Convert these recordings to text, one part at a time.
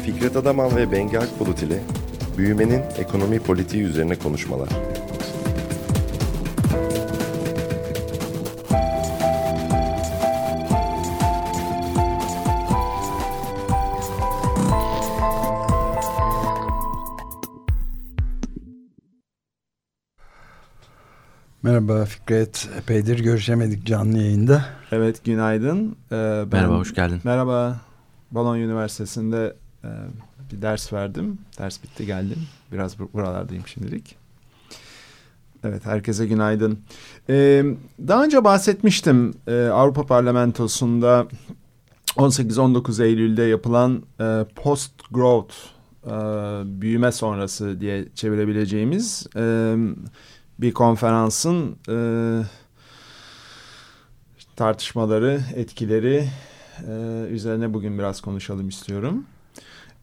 Fikret Adaman ve Bengi Akbulut ile büyümenin ekonomi politiği üzerine konuşmalar. Merhaba Fikret. Epeydir görüşemedik canlı yayında. Evet günaydın. Ee, ben, merhaba hoş geldin. Merhaba. Balon Üniversitesi'nde e, bir ders verdim. Ders bitti geldim. Biraz buralardayım şimdilik. Evet herkese günaydın. Ee, daha önce bahsetmiştim e, Avrupa Parlamentosu'nda 18-19 Eylül'de yapılan e, post growth e, büyüme sonrası diye çevirebileceğimiz e, bir konferansın e, tartışmaları, etkileri e, üzerine bugün biraz konuşalım istiyorum.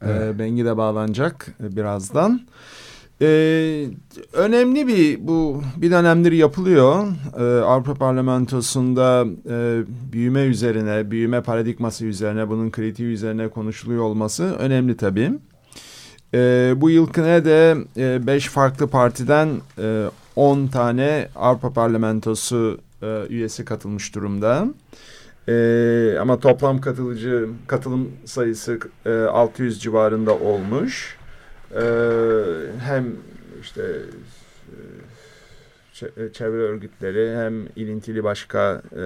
E, evet. E, Bengi de bağlanacak birazdan. Ee, önemli bir bu bir dönemdir yapılıyor ee, Avrupa Parlamentosu'nda e, büyüme üzerine büyüme paradigması üzerine bunun kritiği üzerine konuşuluyor olması önemli tabii. Ee, bu yılkine de e, beş farklı partiden e, 10 tane Avrupa Parlamentosu e, üyesi katılmış durumda. E, ama toplam katılıcı katılım sayısı e, 600 civarında olmuş. E, hem işte e, çevre örgütleri hem ilintili başka e,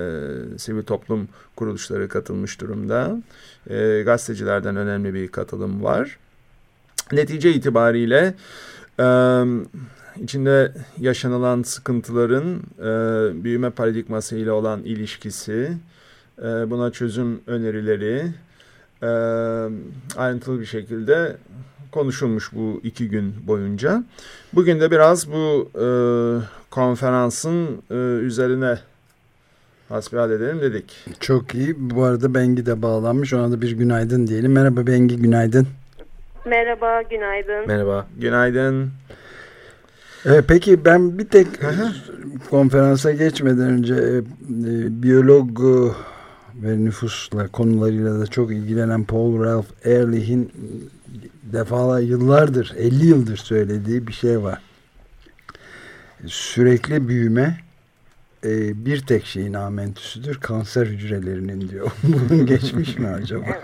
sivil toplum kuruluşları katılmış durumda. E, gazetecilerden önemli bir katılım var. Netice itibariyle e, içinde yaşanılan sıkıntıların e, büyüme paradigması ile olan ilişkisi, e, buna çözüm önerileri e, ayrıntılı bir şekilde konuşulmuş bu iki gün boyunca. Bugün de biraz bu e, konferansın e, üzerine hasbihal edelim dedik. Çok iyi. Bu arada Bengi de bağlanmış. Ona da bir günaydın diyelim. Merhaba Bengi, günaydın. Merhaba, günaydın. Merhaba. Günaydın. E, peki ben bir tek konferansa geçmeden önce e, e, biyolog e, ve nüfusla konularıyla da çok ilgilenen Paul Ralph Ehrlich'in defalar yıllardır 50 yıldır söylediği bir şey var. Sürekli büyüme e, bir tek şeyin amentüsüdür kanser hücrelerinin diyor. Bunun geçmiş mi acaba?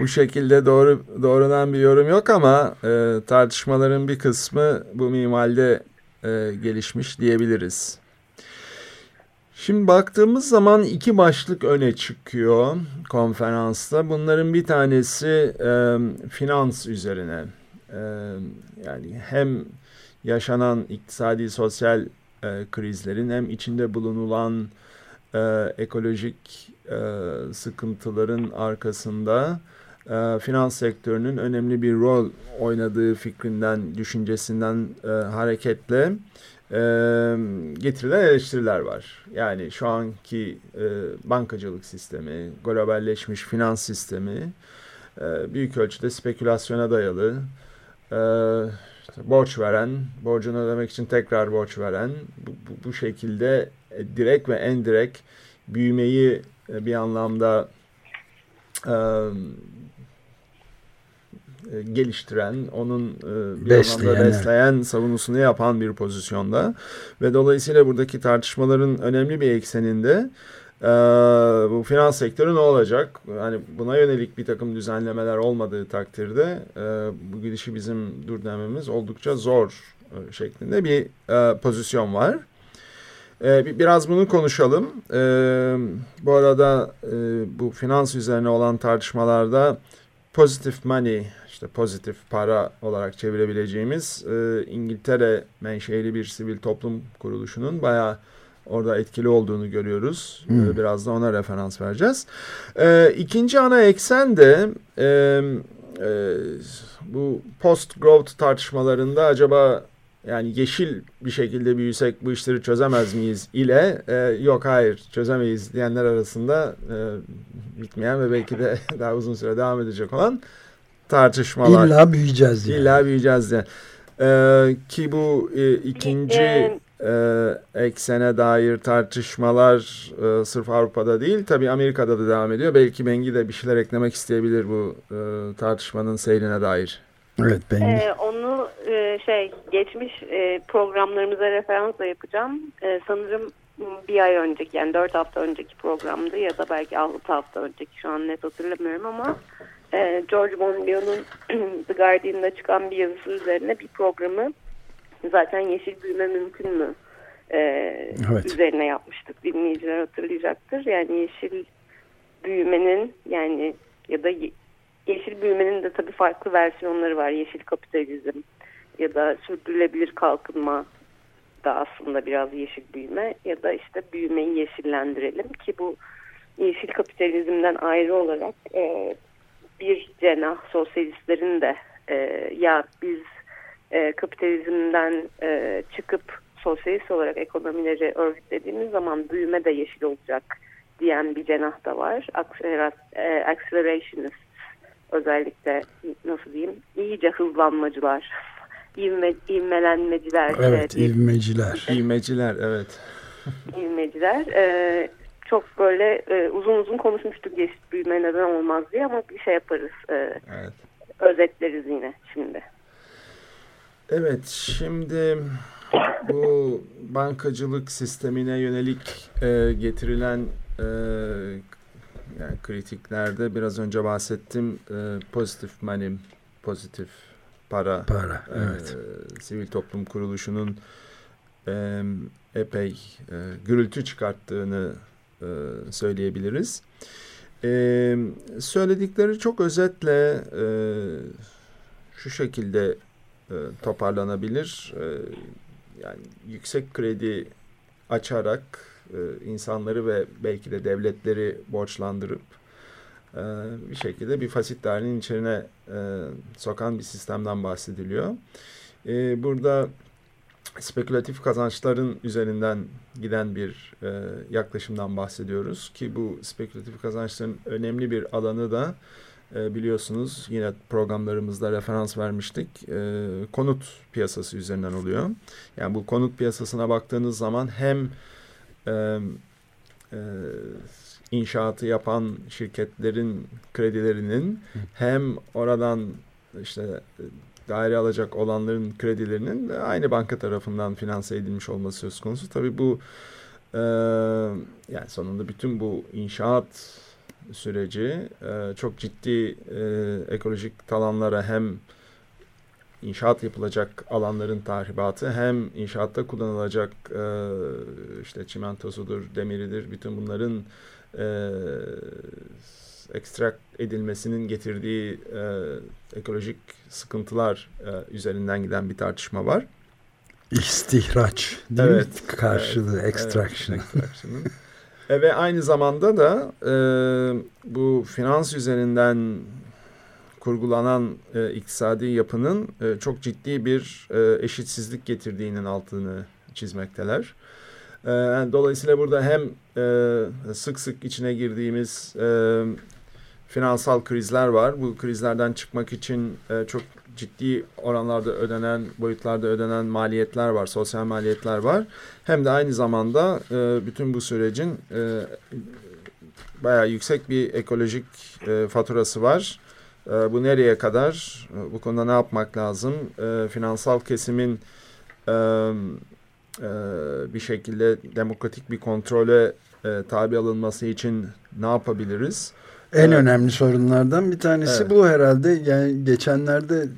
bu şekilde doğru doğrudan bir yorum yok ama e, tartışmaların bir kısmı bu minvalde e, gelişmiş diyebiliriz. Şimdi baktığımız zaman iki başlık öne çıkıyor konferansta. Bunların bir tanesi e, finans üzerine. E, yani hem yaşanan iktisadi sosyal e, krizlerin hem içinde bulunulan e, ekolojik e, sıkıntıların arkasında e, finans sektörünün önemli bir rol oynadığı fikrinden, düşüncesinden e, hareketle e, getirilen eleştiriler var. Yani şu anki e, bankacılık sistemi, globalleşmiş finans sistemi e, büyük ölçüde spekülasyona dayalı. E, işte borç veren, borcunu ödemek için tekrar borç veren, bu, bu, bu şekilde e, direkt ve en direkt büyümeyi e, bir anlamda e, geliştiren, onun e, bir besleyen, anlamda besleyen savunusunu yapan bir pozisyonda. Ve dolayısıyla buradaki tartışmaların önemli bir ekseninde e, bu finans sektörü ne olacak? Hani buna yönelik bir takım düzenlemeler olmadığı takdirde e, bu gidişi bizim durdurmamız oldukça zor e, şeklinde bir e, pozisyon var. E, biraz bunu konuşalım. E, bu arada e, bu finans üzerine olan tartışmalarda positive money işte pozitif para olarak çevirebileceğimiz e, İngiltere menşeli bir sivil toplum kuruluşunun bayağı orada etkili olduğunu görüyoruz. Hmm. Biraz da ona referans vereceğiz. E, ikinci ana eksen de e, e, bu post growth tartışmalarında acaba yani yeşil bir şekilde büyüsek bu işleri çözemez miyiz ile e, yok hayır çözemeyiz diyenler arasında e, bitmeyen ve belki de daha uzun süre devam edecek olan tartışmalar. İlla büyüyeceğiz diye. İlla büyüyeceğiz diye. Ee, ki bu e, ikinci... Ee, e, eksene dair tartışmalar e, sırf Avrupa'da değil tabii Amerika'da da devam ediyor. Belki Bengi de bir şeyler eklemek isteyebilir bu e, tartışmanın seyrine dair. Evet Bengi. Ee, onu e, şey geçmiş e, programlarımıza referansla yapacağım. E, sanırım bir ay önceki yani dört hafta önceki programdı ya da belki altı hafta önceki şu an net hatırlamıyorum ama e, George Monbiot'un The Guardian'da çıkan bir yazısı üzerine bir programı zaten yeşil büyüme mümkün mü e, Evet. üzerine yapmıştık. Dinleyiciler hatırlayacaktır. Yani yeşil büyümenin yani ya da ye- yeşil büyümenin de tabii farklı versiyonları var. Yeşil kapitalizm ya da sürdürülebilir kalkınma da aslında biraz yeşil büyüme ya da işte büyümeyi yeşillendirelim ki bu yeşil kapitalizmden ayrı olarak e, bir cenah sosyalistlerin de e, ya biz e, kapitalizmden e, çıkıp sosyalist olarak ekonomileri örgütlediğimiz zaman büyüme de yeşil olacak diyen bir cenah da var. E, Accelerationist özellikle nasıl diyeyim iyice hızlanmacılar, ivme, ivmelenmeciler. Evet e, ivmeciler. Evet. ivmeciler. E, çok böyle e, uzun uzun konuşmuştuk yeşil büyüme neden olmaz diye ama bir şey yaparız. E, Evet. özetleriz yine şimdi. Evet, şimdi bu bankacılık sistemine yönelik e, getirilen e, yani kritiklerde biraz önce bahsettim e, pozitif money, pozitif para, Para. Evet. e, sivil toplum kuruluşunun e, epey e, gürültü çıkarttığını e, söyleyebiliriz. E, söyledikleri çok özetle e, şu şekilde e, toparlanabilir. E, yani yüksek kredi açarak e, insanları ve belki de devletleri borçlandırıp e, bir şekilde bir fasit dairenin içine e, sokan bir sistemden bahsediliyor. E, burada spekülatif kazançların üzerinden giden bir e, yaklaşımdan bahsediyoruz ki bu spekülatif kazançların önemli bir alanı da e, biliyorsunuz yine programlarımızda referans vermiştik e, konut piyasası üzerinden oluyor. Yani bu konut piyasasına baktığınız zaman hem e, e, inşaatı yapan şirketlerin kredilerinin hem oradan işte daire alacak olanların kredilerinin aynı banka tarafından finanse edilmiş olması söz konusu. Tabii bu e, yani sonunda bütün bu inşaat süreci e, çok ciddi e, ekolojik talanlara hem inşaat yapılacak alanların tahribatı hem inşaatta kullanılacak e, işte çimentosudur, demiridir, bütün bunların e, ekstrak edilmesinin getirdiği e, ekolojik sıkıntılar e, üzerinden giden bir tartışma var. İstihraç değil Evet, mi? Karşılığı evet, extraction. Evet, extraction'ın. e, ve aynı zamanda da e, bu finans üzerinden kurgulanan e, iktisadi yapının e, çok ciddi bir e, eşitsizlik getirdiğinin altını çizmekteler. E, dolayısıyla burada hem e, sık sık içine girdiğimiz e, finansal krizler var. Bu krizlerden çıkmak için e, çok ciddi oranlarda ödenen, boyutlarda ödenen maliyetler var, sosyal maliyetler var. Hem de aynı zamanda e, bütün bu sürecin e, bayağı yüksek bir ekolojik e, faturası var. E, bu nereye kadar? E, bu konuda ne yapmak lazım? E, finansal kesimin e, e, bir şekilde demokratik bir kontrole e, tabi alınması için ne yapabiliriz? En Evet. önemli sorunlardan bir tanesi Evet. bu herhalde. Yani geçenlerde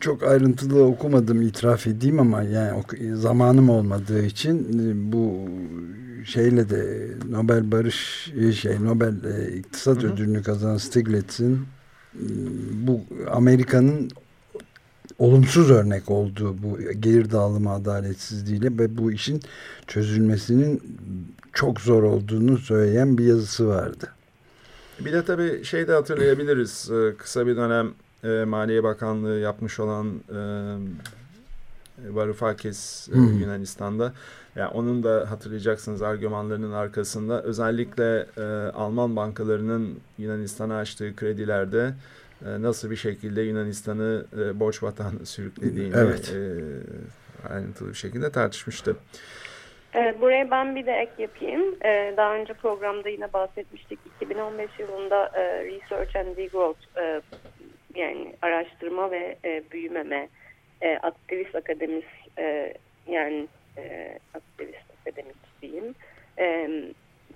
çok ayrıntılı okumadım itiraf edeyim ama yani zamanım olmadığı için e, bu şeyle de Nobel Barış e, şey Nobel e, İktisat Hı hı. Ödülünü kazanan Stiglitz'in bu Amerika'nın olumsuz örnek olduğu bu gelir dağılımı adaletsizliğiyle ve bu işin çözülmesinin çok zor olduğunu söyleyen bir yazısı vardı. Bir de tabii şey de hatırlayabiliriz. Ee, Kısa bir dönem e, Maliye Bakanlığı yapmış olan e, Varoufakis e, hı. Yunanistan'da. Yani onun da hatırlayacaksınız argümanlarının arkasında özellikle e, Alman bankalarının Yunanistan'a açtığı kredilerde e, nasıl bir şekilde Yunanistan'ı e, borç batağına sürüklediğini Evet. e, ayrıntılı bir şekilde tartışmıştı. Evet, buraya ben bir de ek yapayım. Ee, daha önce programda yine bahsetmiştik. 2015 yılında e, Research and Degrowth e, yani araştırma ve e, büyümeme aktivist akademik yani aktivist akademik diyeyim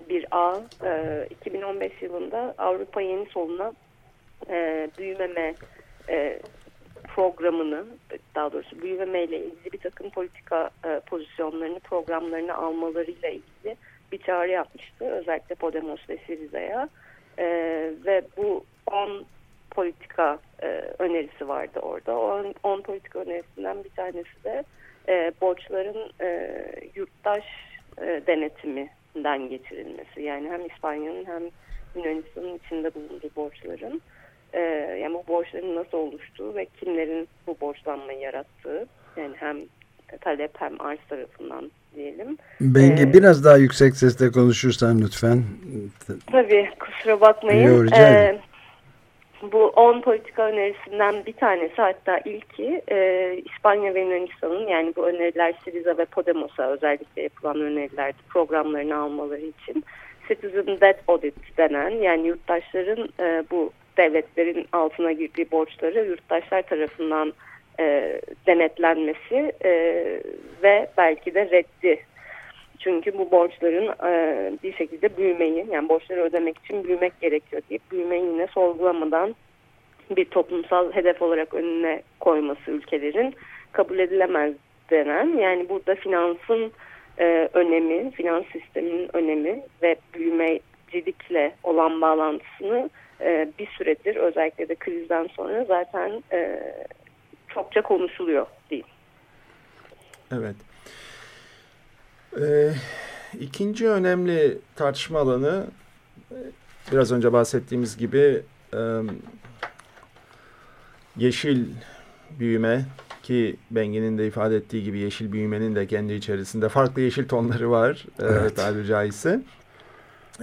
bir ağ e, 2015 yılında Avrupa Yeni Soluna büyümeme programını daha doğrusu büyümemeyle ilgili bir takım politika e, pozisyonlarını programlarını almalarıyla ilgili bir çağrı yapmıştı. Özellikle Podemos ve Siriza'ya e, ve bu 10 politika e, önerisi vardı orada. O 10 politika önerisinden bir tanesi de e, borçların e, yurttaş e, denetiminden geçirilmesi. Yani hem İspanya'nın hem Yunanistan'ın içinde bulunduğu borçların e, yani bu borçların nasıl oluştuğu ve kimlerin bu borçlanmayı yarattığı yani hem talep hem arz tarafından diyelim. Bengi ee, biraz daha yüksek sesle konuşursan lütfen. Tabii kusura bakmayın. Ee, bu 10 politika önerisinden bir tanesi hatta ilki e, İspanya ve Yunanistan'ın yani bu öneriler Siriza ve Podemos'a özellikle yapılan önerilerdi programlarını almaları için Citizen Debt Audit denen yani yurttaşların e, bu devletlerin altına girdiği borçları yurttaşlar tarafından e, denetlenmesi e, ve belki de reddi. Çünkü bu borçların e, bir şekilde büyümeyi yani borçları ödemek için büyümek gerekiyor deyip büyümeyi yine sorgulamadan bir toplumsal hedef olarak önüne koyması ülkelerin kabul edilemez denen yani burada finansın e, önemi, finans sisteminin önemi ve büyümecilikle olan bağlantısını e, bir süredir özellikle de krizden sonra zaten e, çokça konuşuluyor değil. Evet. Ee, ikinci önemli tartışma alanı biraz önce bahsettiğimiz gibi e, yeşil büyüme ki Bengi'nin de ifade ettiği gibi yeşil büyümenin de kendi içerisinde farklı yeşil tonları var evet. tabiri caizse.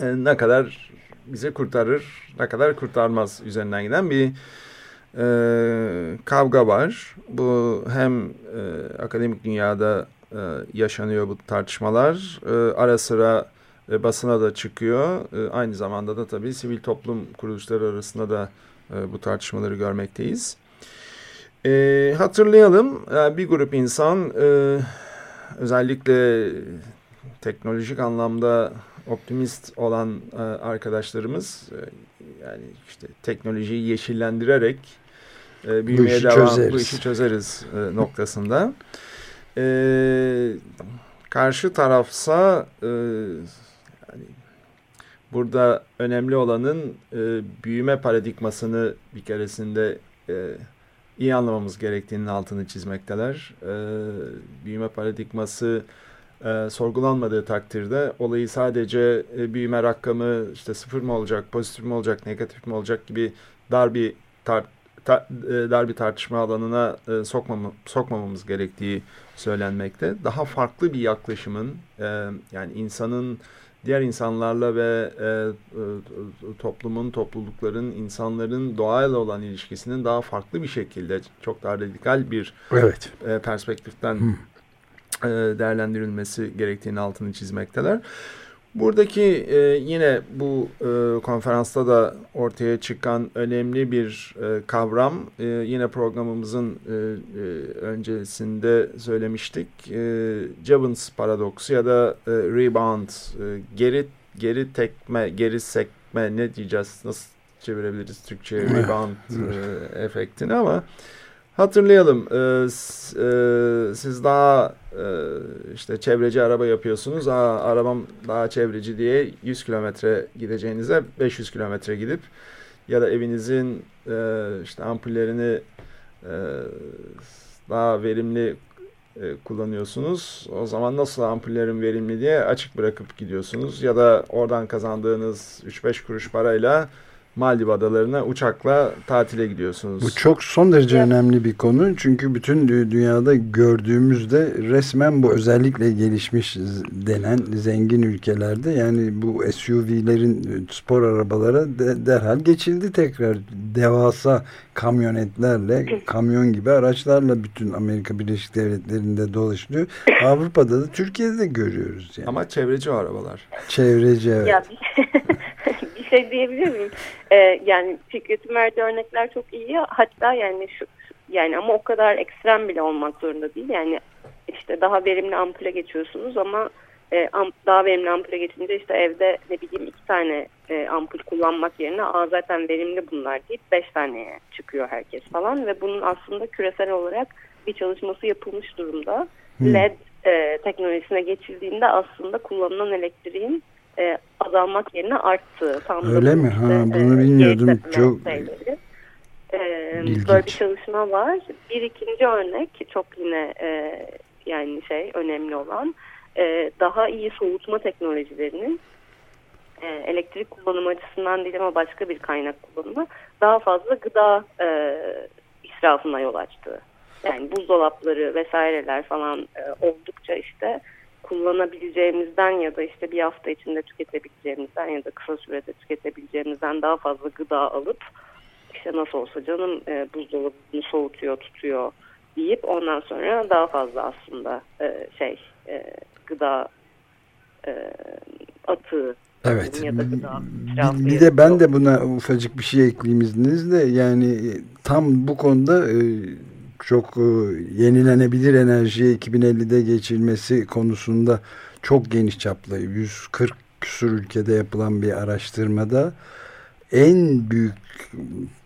E, ne kadar bizi kurtarır, ne kadar kurtarmaz üzerinden giden bir e, kavga var. Bu hem e, akademik dünyada e, yaşanıyor bu tartışmalar. E, ara sıra e, basına da çıkıyor. E, aynı zamanda da tabii sivil toplum kuruluşları arasında da e, bu tartışmaları görmekteyiz. E, hatırlayalım e, bir grup insan e, özellikle teknolojik anlamda optimist olan e, arkadaşlarımız e, yani işte teknolojiyi yeşillendirerek e, büyümeye bu devam çözeriz. bu işi çözeriz e, noktasında. E, karşı tarafsa e, yani burada önemli olanın e, büyüme paradigmasını bir keresinde e, iyi anlamamız gerektiğinin altını çizmekteler. E, büyüme paradigması e, sorgulanmadığı takdirde olayı sadece e, büyüme rakamı işte sıfır mı olacak, pozitif mi olacak, negatif mi olacak gibi dar bir tar ta, e, dar bir tartışma alanına e, sokmam sokmamamız gerektiği söylenmekte. Daha farklı bir yaklaşımın e, yani insanın diğer insanlarla ve e, e, toplumun, toplulukların, insanların doğayla olan ilişkisinin daha farklı bir şekilde çok daha radikal bir evet. e, perspektiften e, değerlendirilmesi gerektiğini altını çizmekteler. Buradaki e, yine bu e, konferansta da ortaya çıkan önemli bir e, kavram e, yine programımızın e, e, öncesinde söylemiştik. E, Jevons paradoksu ya da e, rebound e, geri geri tekme geri sekme ne diyeceğiz nasıl çevirebiliriz Türkçe rebound e, efektini ama Hatırlayalım, e, e, siz daha e, işte çevreci araba yapıyorsunuz. Aa, arabam daha çevreci diye 100 kilometre gideceğinize 500 kilometre gidip ya da evinizin e, işte ampullerini e, daha verimli e, kullanıyorsunuz. O zaman nasıl ampullerin verimli diye açık bırakıp gidiyorsunuz. Ya da oradan kazandığınız 3-5 kuruş parayla Maldiv adalarına uçakla tatile gidiyorsunuz. Bu çok son derece evet. önemli bir konu. Çünkü bütün dünyada gördüğümüzde resmen bu özellikle gelişmiş denen zengin ülkelerde yani bu SUV'lerin spor arabalara de, derhal geçildi tekrar. Devasa kamyonetlerle, kamyon gibi araçlarla bütün Amerika Birleşik Devletleri'nde dolaşılıyor. Avrupa'da da Türkiye'de de görüyoruz yani. Ama çevreci o arabalar. Çevreci evet. Şey diyebilir miyim? Ee, yani Fikret'in verdiği örnekler çok iyi. Hatta yani şu yani ama o kadar ekstrem bile olmak zorunda değil. Yani işte daha verimli ampule geçiyorsunuz ama e, amp, daha verimli ampule geçince işte evde ne bileyim iki tane e, ampul kullanmak yerine Aa, zaten verimli bunlar deyip beş taneye çıkıyor herkes falan ve bunun aslında küresel olarak bir çalışması yapılmış durumda. Hmm. LED e, teknolojisine geçildiğinde aslında kullanılan elektriğin e, azalmak yerine arttı. Tam Öyle mi? Işte, ha, bunu e, bilmiyordum. Çok şeyleri. E, böyle bir çalışma var. Bir ikinci örnek çok yine e, yani şey önemli olan e, daha iyi soğutma teknolojilerinin e, elektrik kullanımı açısından değil ama başka bir kaynak kullanımı daha fazla gıda e, israfına yol açtı. Yani buzdolapları vesaireler falan e, oldukça işte kullanabileceğimizden ya da işte bir hafta içinde tüketebileceğimizden ya da kısa sürede tüketebileceğimizden daha fazla gıda alıp işte nasıl olsa canım e, buzdolabını soğutuyor tutuyor deyip ondan sonra daha fazla aslında e, şey e, gıda e, atığı Evet. Bir de ben de buna ufacık bir şey ekleyeyim izninizle. Yani tam bu konuda e, çok e, yenilenebilir enerjiye 2050'de geçilmesi konusunda çok geniş çaplı 140 küsur ülkede yapılan bir araştırmada en büyük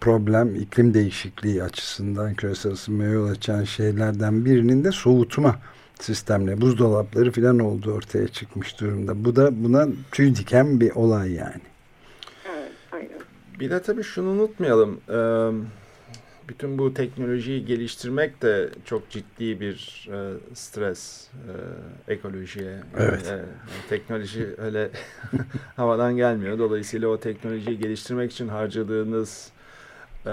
problem iklim değişikliği açısından küresel ısınmaya yol açan şeylerden birinin de soğutma sistemle buzdolapları falan oldu ortaya çıkmış durumda. Bu da buna tüy diken bir olay yani. Evet, aynen. Bir de tabii şunu unutmayalım. Ee, bütün bu teknolojiyi geliştirmek de çok ciddi bir e, stres e, ekolojiye. Evet. E, teknoloji öyle havadan gelmiyor. Dolayısıyla o teknolojiyi geliştirmek için harcadığınız e,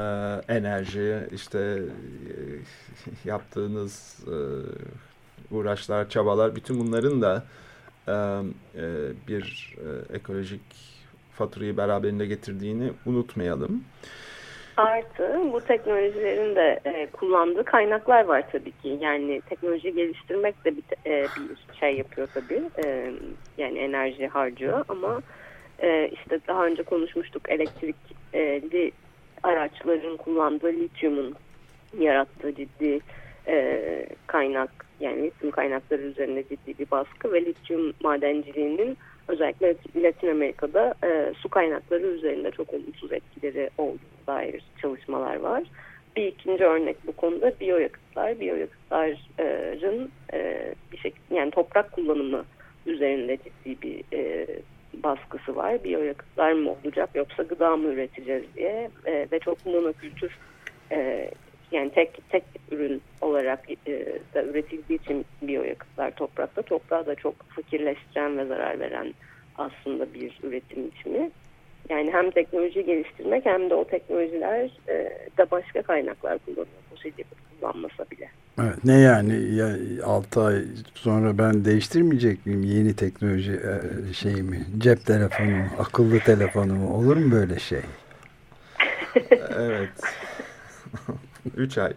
enerji, işte e, yaptığınız e, uğraşlar, çabalar, bütün bunların da e, e, bir e, ekolojik faturayı beraberinde getirdiğini unutmayalım. Artı bu teknolojilerin de e, kullandığı kaynaklar var tabii ki. Yani teknoloji geliştirmek de bir, e, bir şey yapıyor tabii. E, yani enerji harcıyor ama e, işte daha önce konuşmuştuk elektrikli araçların kullandığı lityumun yarattığı ciddi e, kaynak yani lityum kaynakları üzerinde ciddi bir baskı ve lityum madenciliğinin özellikle Latin Amerika'da e, su kaynakları üzerinde çok olumsuz etkileri olduğuna dair çalışmalar var. Bir ikinci örnek bu konuda biyoyakıtlar. Biyoyakıtların e, bir şekilde yani toprak kullanımı üzerinde ciddi bir e, baskısı var. Biyoyakıtlar mı olacak yoksa gıda mı üreteceğiz diye e, ve çok monokültür e, yani tek tek ürün olarak e, da üretildiği için biyoyakıtlar toprakta toprağı da çok fakirleştiren ve zarar veren aslında bir üretim biçimi. Yani hem teknoloji geliştirmek hem de o teknolojiler e, de başka kaynaklar kullanıyor. Fosil yakıt kullanmasa bile. Evet, ne yani ya 6 ay sonra ben değiştirmeyecek miyim yeni teknoloji e, şeyimi cep telefonu akıllı telefonumu olur mu böyle şey? evet. Üç ay.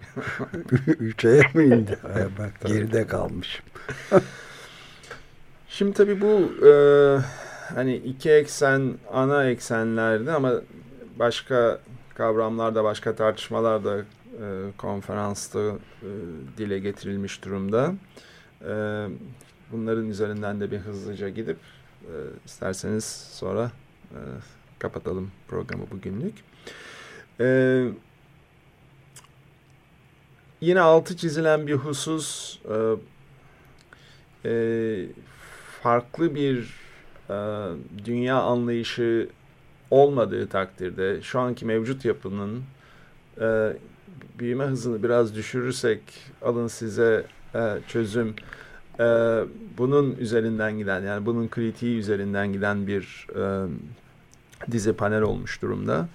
Üç aya mı indi? Ay bak geride kalmışım. Şimdi tabii bu e, hani iki eksen ana eksenlerde ama başka kavramlarda, başka tartışmalarda e, konferansta e, dile getirilmiş durumda. E, bunların üzerinden de bir hızlıca gidip e, isterseniz sonra e, kapatalım programı bugünlük. E, yine altı çizilen bir husus e, e, farklı bir dünya anlayışı olmadığı takdirde şu anki mevcut yapının e, büyüme hızını biraz düşürürsek alın size e, çözüm e, bunun üzerinden giden yani bunun kritiği üzerinden giden bir e, dizi panel olmuş durumda.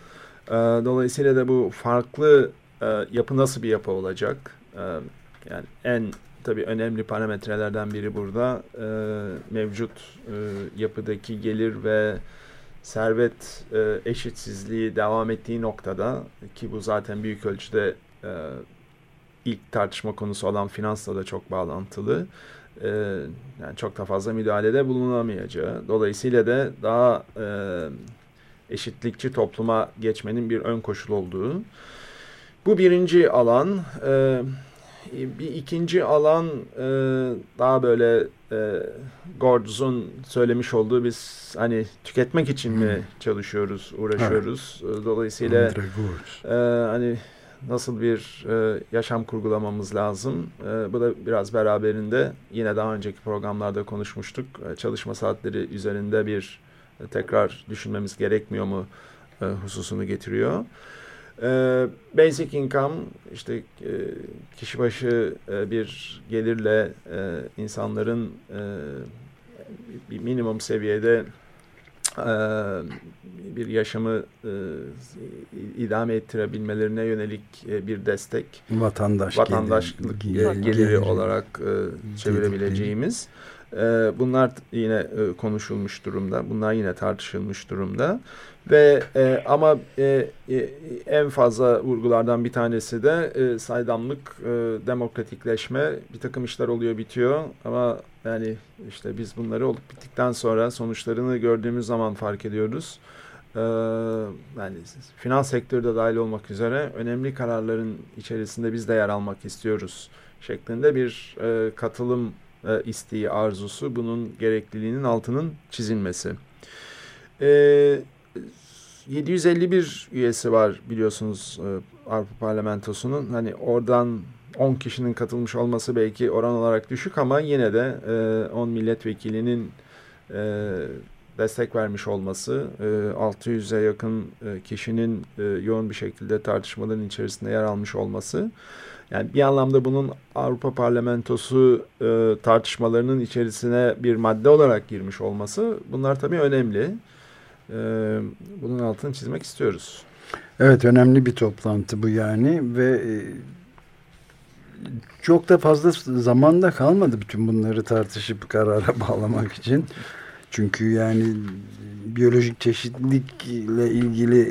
Dolayısıyla da bu farklı yapı nasıl bir yapı olacak? Yani en tabii önemli parametrelerden biri burada e, mevcut e, yapıdaki gelir ve servet e, eşitsizliği devam ettiği noktada ki bu zaten büyük ölçüde e, ilk tartışma konusu olan finansla da çok bağlantılı. E, yani çok da fazla müdahalede bulunamayacağı. Dolayısıyla da daha e, eşitlikçi topluma geçmenin bir ön koşul olduğu. Bu birinci alan. E, bir ikinci alan e, daha böyle e, söylemiş olduğu biz hani tüketmek için mi hmm. çalışıyoruz, uğraşıyoruz. Evet. Dolayısıyla e, hani nasıl bir e, yaşam kurgulamamız lazım. E, bu da biraz beraberinde yine daha önceki programlarda konuşmuştuk. E, çalışma saatleri üzerinde bir e, tekrar düşünmemiz gerekmiyor mu e, hususunu getiriyor. E, basic income işte e, kişi başı e, bir gelirle e, insanların e, bir minimum seviyede e, bir yaşamı e, idame ettirebilmelerine yönelik e, bir destek vatandaş vatandaşlık geliri, geliri olarak e, çevirebileceğimiz e, bunlar yine e, konuşulmuş durumda bunlar yine tartışılmış durumda ve e, ama e, en fazla vurgulardan bir tanesi de saydamlık, demokratikleşme. Bir takım işler oluyor, bitiyor ama yani işte biz bunları olup bittikten sonra sonuçlarını gördüğümüz zaman fark ediyoruz. E, yani finans sektörü de dahil olmak üzere önemli kararların içerisinde biz de yer almak istiyoruz şeklinde bir katılım e, isteği, arzusu, bunun gerekliliğinin altının çizilmesi. Evet 751 üyesi var biliyorsunuz e, Avrupa Parlamentosu'nun. Hani oradan 10 kişinin katılmış olması belki oran olarak düşük ama yine de 10 e, milletvekilinin e, destek vermiş olması, 600'e yakın kişinin yoğun bir şekilde tartışmaların içerisinde yer almış olması, yani bir anlamda bunun Avrupa Parlamentosu tartışmalarının içerisine bir madde olarak girmiş olması, bunlar tabii önemli. Ee, bunun altını çizmek istiyoruz. Evet önemli bir toplantı bu yani ve e, çok da fazla zamanda kalmadı bütün bunları tartışıp karara bağlamak için. Çünkü yani biyolojik çeşitlilikle ilgili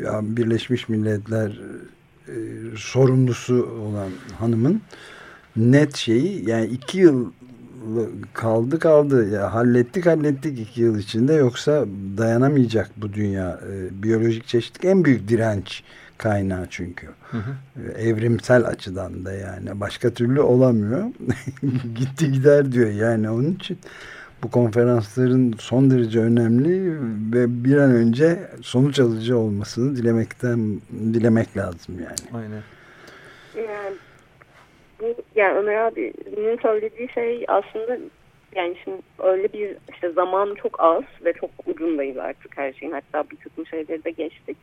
e, Birleşmiş Milletler e, sorumlusu olan hanımın net şeyi yani iki yıl kaldı kaldı. Ya hallettik hallettik iki yıl içinde yoksa dayanamayacak bu dünya. E, biyolojik çeşitlik en büyük direnç kaynağı çünkü. Hı hı. E, evrimsel açıdan da yani. Başka türlü olamıyor. Gitti gider diyor yani onun için. Bu konferansların son derece önemli ve bir an önce sonuç alıcı olmasını dilemekten dilemek lazım yani. Aynen. Yani bu yani Ömer abinin söylediği şey aslında yani şimdi öyle bir işte zaman çok az ve çok ucundayız artık her şeyin hatta bir kısım şeyleri de geçtik.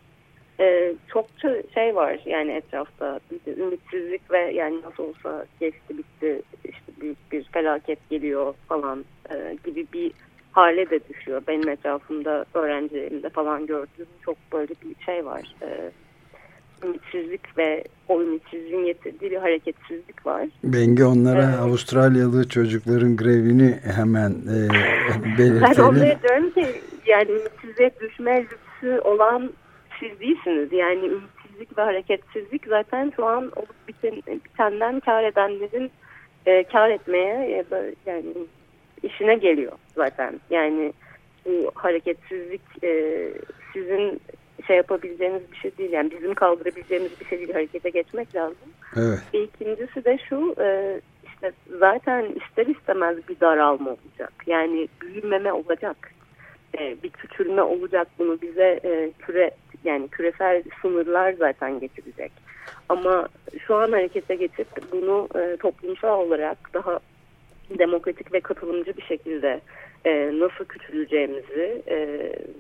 Ee, çokça şey var yani etrafta ümitsizlik ve yani nasıl olsa geçti bitti işte büyük bir felaket geliyor falan e, gibi bir hale de düşüyor. Benim etrafımda öğrencilerimde falan gördüğüm çok böyle bir şey var. E, ümitsizlik ve o ümitsizliğin getirdiği bir hareketsizlik var. Bengi onlara evet. Avustralyalı çocukların grevini hemen e, belirtelim. Ben onlara diyorum ki yani ümitsizliğe düşme lüksü olan siz değilsiniz. Yani ümitsizlik ve hareketsizlik zaten şu an olup biten, bitenden kar edenlerin e, kar etmeye ya da yani işine geliyor zaten. Yani bu hareketsizlik e, sizin şey yapabileceğimiz bir şey değil. Yani bizim kaldırabileceğimiz bir şey değil. Harekete geçmek lazım. Evet. İkincisi de şu e, işte zaten ister istemez bir daralma olacak. Yani büyümeme olacak. E, bir küçülme olacak. Bunu bize e, küre yani küresel sınırlar zaten getirecek. Ama şu an harekete geçip bunu e, toplumsal olarak daha demokratik ve katılımcı bir şekilde e, nasıl küçüleceğimizi e,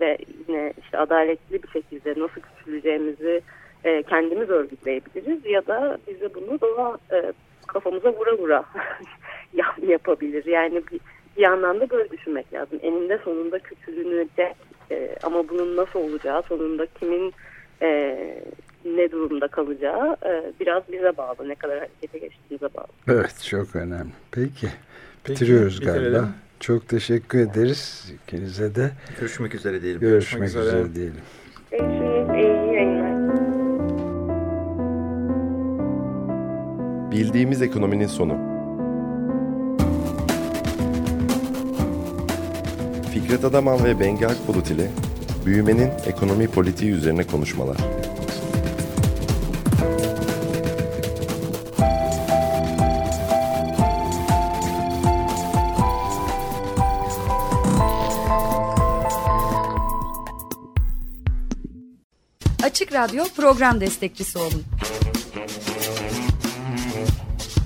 ve yine işte adaletli bir şekilde nasıl küçüleceğimizi e, kendimiz örgütleyebiliriz ya da bize bunu daha e, kafamıza vura vura yapabilir. Yani bir, bir yandan da böyle düşünmek lazım. Eninde sonunda küçülünecek E, ama bunun nasıl olacağı, sonunda kimin e, ne durumda kalacağı e, biraz bize bağlı. Ne kadar harekete geçtiğimize bağlı. Evet çok önemli. Peki. Peki Bitiriyoruz bitirelim. galiba. Çok teşekkür ederiz ikinize de. Görüşmek üzere diyelim. Görüşmek, Görüşmek üzere. üzere diyelim. Görüşürüz. İyi yayınlar. Bildiğimiz ekonominin sonu. Fikret Adaman ve Bengi Akbulut ile büyümenin ekonomi politiği üzerine konuşmalar. Açık Radyo program destekçisi olun.